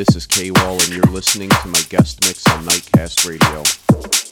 This is K Wall, and you're listening to my guest mix on Nightcast Radio.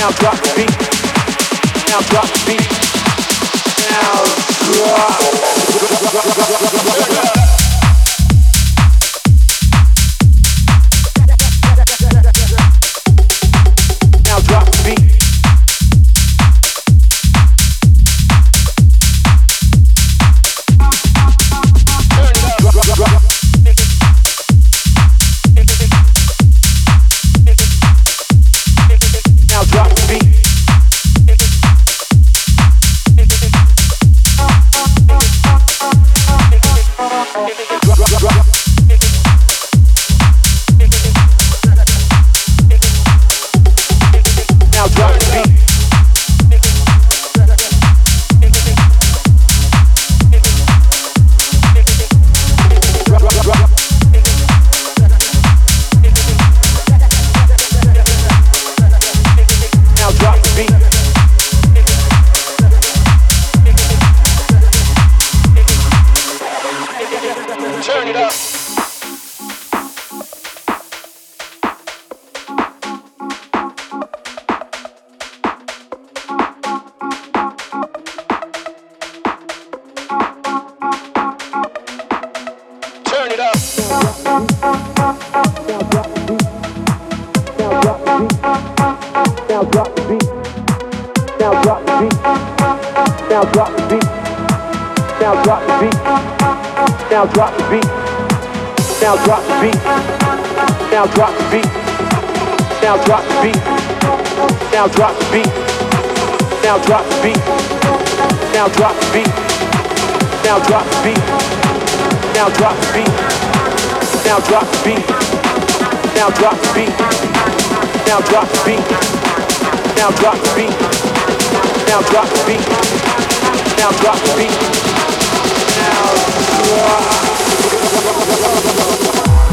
Now drop the beat. Now drop the beat. Now drop. drop, drop, drop Now drop the beat. Now drop the beat. Now drop the beat. Now drop the beat. Now drop the beat. Now drop the beat. Now drop.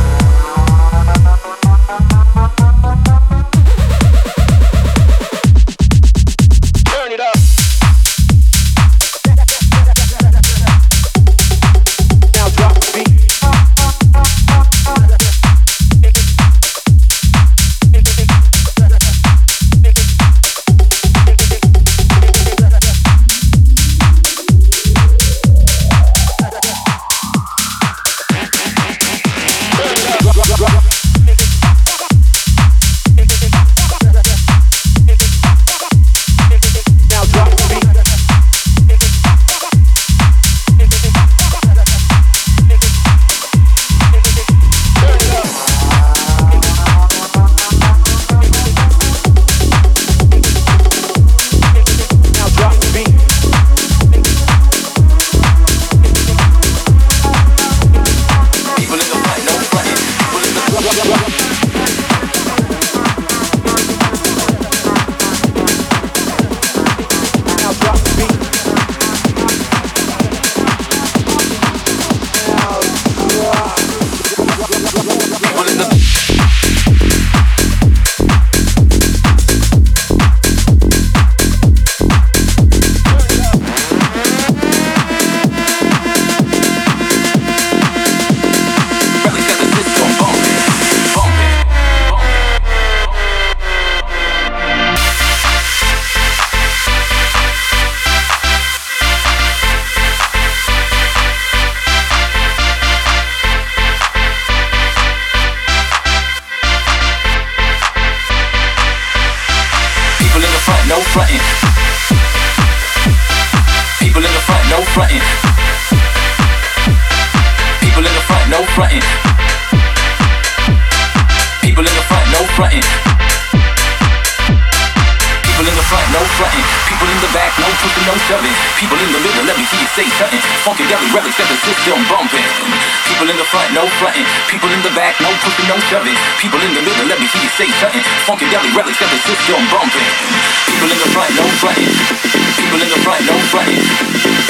frontin'. People in the front, no frontin'. People in the front, no frontin'. People in the front, no frontin'. People in the back, no pushing, no shoving. People in the middle, let me see you say something. Funky Funkadelic relics got the system bumpin'. People in the front, no frontin'. People in the back, no pushing, no shoving. People in the middle, let me see you say something. Funky Funkadelic relics got the system bumpin'. People in the front, no frontin'. People in the front, no frontin'.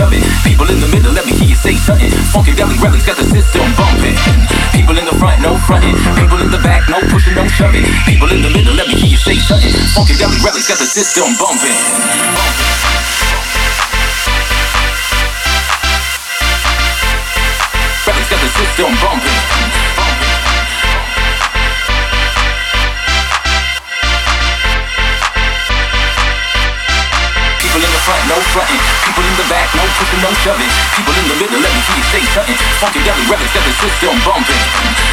People in the middle, let me hear you say something. Funky Deli Relics got the system bumping. People in the front, no fronting. People in the back, no pushing, no shoving. People in the middle, let me hear you say something. Funky Deli Relics got the system bumping. Relics got the system bumping. In the front, no fronting. People in the back, no pushing, no shoving. People in the middle, let me see you say something. Funky Deli Relics got the system bumping.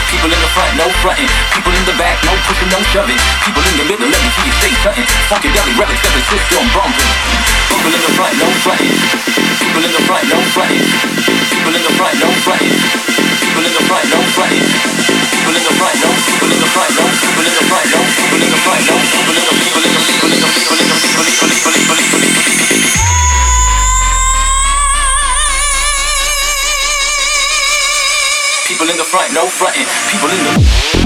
People in the front, no fronting. People in the back, no pushing, no shoving. People in the middle, let me see you say something. Funky Deli Relics got the system bumping. People in the front, no fronting. People in the